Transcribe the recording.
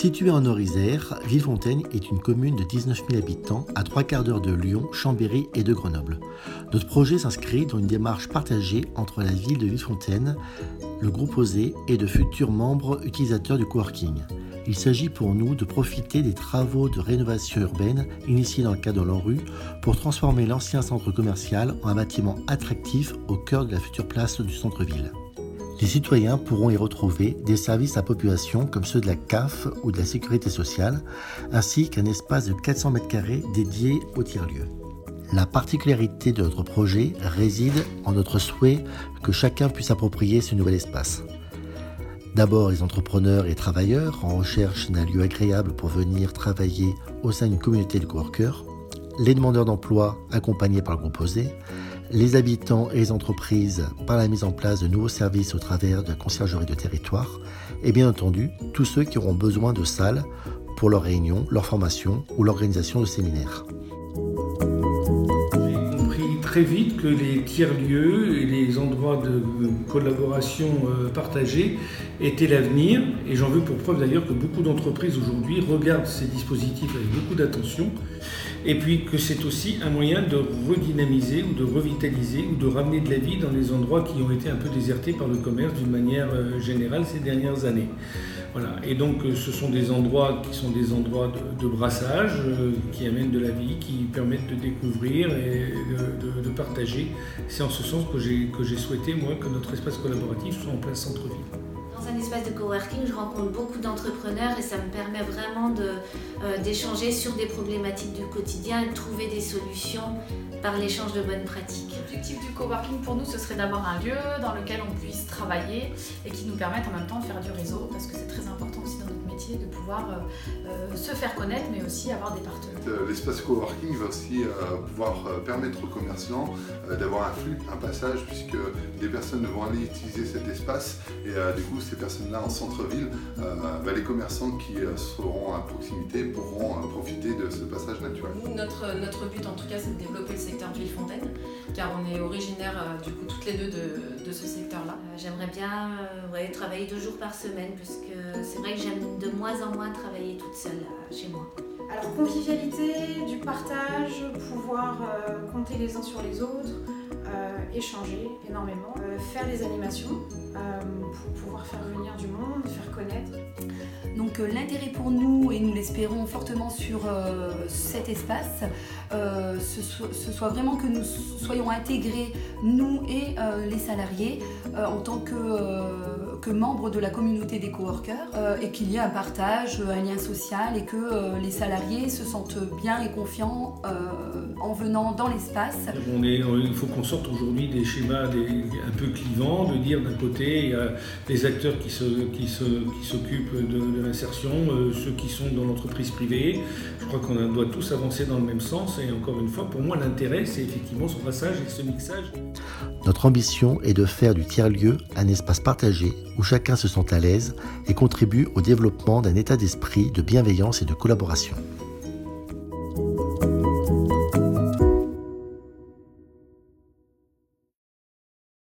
Située en Nord-Isère, Villefontaine est une commune de 19 000 habitants à trois quarts d'heure de Lyon, Chambéry et de Grenoble. Notre projet s'inscrit dans une démarche partagée entre la ville de Villefontaine, le groupe OSÉ et de futurs membres utilisateurs du coworking. Il s'agit pour nous de profiter des travaux de rénovation urbaine initiés dans le cadre de l'ANRU pour transformer l'ancien centre commercial en un bâtiment attractif au cœur de la future place du centre-ville. Les citoyens pourront y retrouver des services à population comme ceux de la CAF ou de la sécurité sociale, ainsi qu'un espace de 400 m2 dédié au tiers-lieu. La particularité de notre projet réside en notre souhait que chacun puisse approprier ce nouvel espace. D'abord, les entrepreneurs et travailleurs en recherche d'un lieu agréable pour venir travailler au sein d'une communauté de coworkers, les demandeurs d'emploi accompagnés par le groupe OSÉ, les habitants et les entreprises par la mise en place de nouveaux services au travers de la conciergerie de territoire, et bien entendu tous ceux qui auront besoin de salles pour leurs réunions, leur formation ou l'organisation de séminaires. Très vite que les tiers-lieux et les endroits de collaboration euh, partagés étaient l'avenir, et j'en veux pour preuve d'ailleurs que beaucoup d'entreprises aujourd'hui regardent ces dispositifs avec beaucoup d'attention et puis que c'est aussi un moyen de redynamiser ou de revitaliser ou de ramener de la vie dans les endroits qui ont été un peu désertés par le commerce d'une manière euh, générale ces dernières années. Voilà. Et donc euh, ce sont des endroits qui sont des endroits de, brassage, euh, qui amènent de la vie, qui permettent de découvrir et de, partager. C'est en ce sens que j'ai souhaité, moi, que notre espace collaboratif soit en plein centre-ville un espace de coworking, je rencontre beaucoup d'entrepreneurs et ça me permet vraiment euh, d'échanger sur des problématiques du quotidien et de trouver des solutions par l'échange de bonnes pratiques. L'objectif du coworking pour nous, ce serait d'avoir un lieu dans lequel on puisse travailler et qui nous permette en même temps de faire du réseau parce que c'est très important aussi dans notre métier de pouvoir euh, euh, se faire connaître mais aussi avoir des partenaires. L'espace coworking va aussi pouvoir permettre aux commerçants d'avoir un flux, un passage puisque des personnes vont aller utiliser cet espace et du coup c'est personnes-là en centre-ville, euh, bah, les commerçants qui euh, seront à proximité pourront euh, profiter ce passage naturel. notre, notre but en tout cas c'est de développer le secteur de Villefontaine, car on est originaire du coup toutes les deux de, de ce secteur-là. J'aimerais bien travailler deux jours par semaine, puisque c'est vrai que j'aime de moins en moins travailler toute seule chez moi. Alors convivialité, du partage, pouvoir compter les uns sur les autres, échanger énormément, faire des animations pour pouvoir faire venir du monde, faire connaître. Euh, l'intérêt pour nous, et nous l'espérons fortement sur euh, cet espace, euh, ce, soit vraiment que nous soyons intégrés, nous et les salariés, en tant que, que, membres de la communauté des coworkers, et qu'il y ait un partage, un lien social, et que les salariés se sentent bien et confiants en venant dans l'espace. il faut qu'on sorte aujourd'hui des schémas un peu clivants, de dire d'un côté, il y a les acteurs qui s'occupent de, de euh, ceux qui sont dans l'entreprise privée. Je crois qu'on doit tous avancer dans le même sens. Et encore une fois, pour moi, l'intérêt, c'est effectivement ce brassage et ce mixage. Notre ambition est de faire du tiers-lieu un espace partagé où chacun se sent à l'aise et contribue au développement d'un état d'esprit de bienveillance et de collaboration.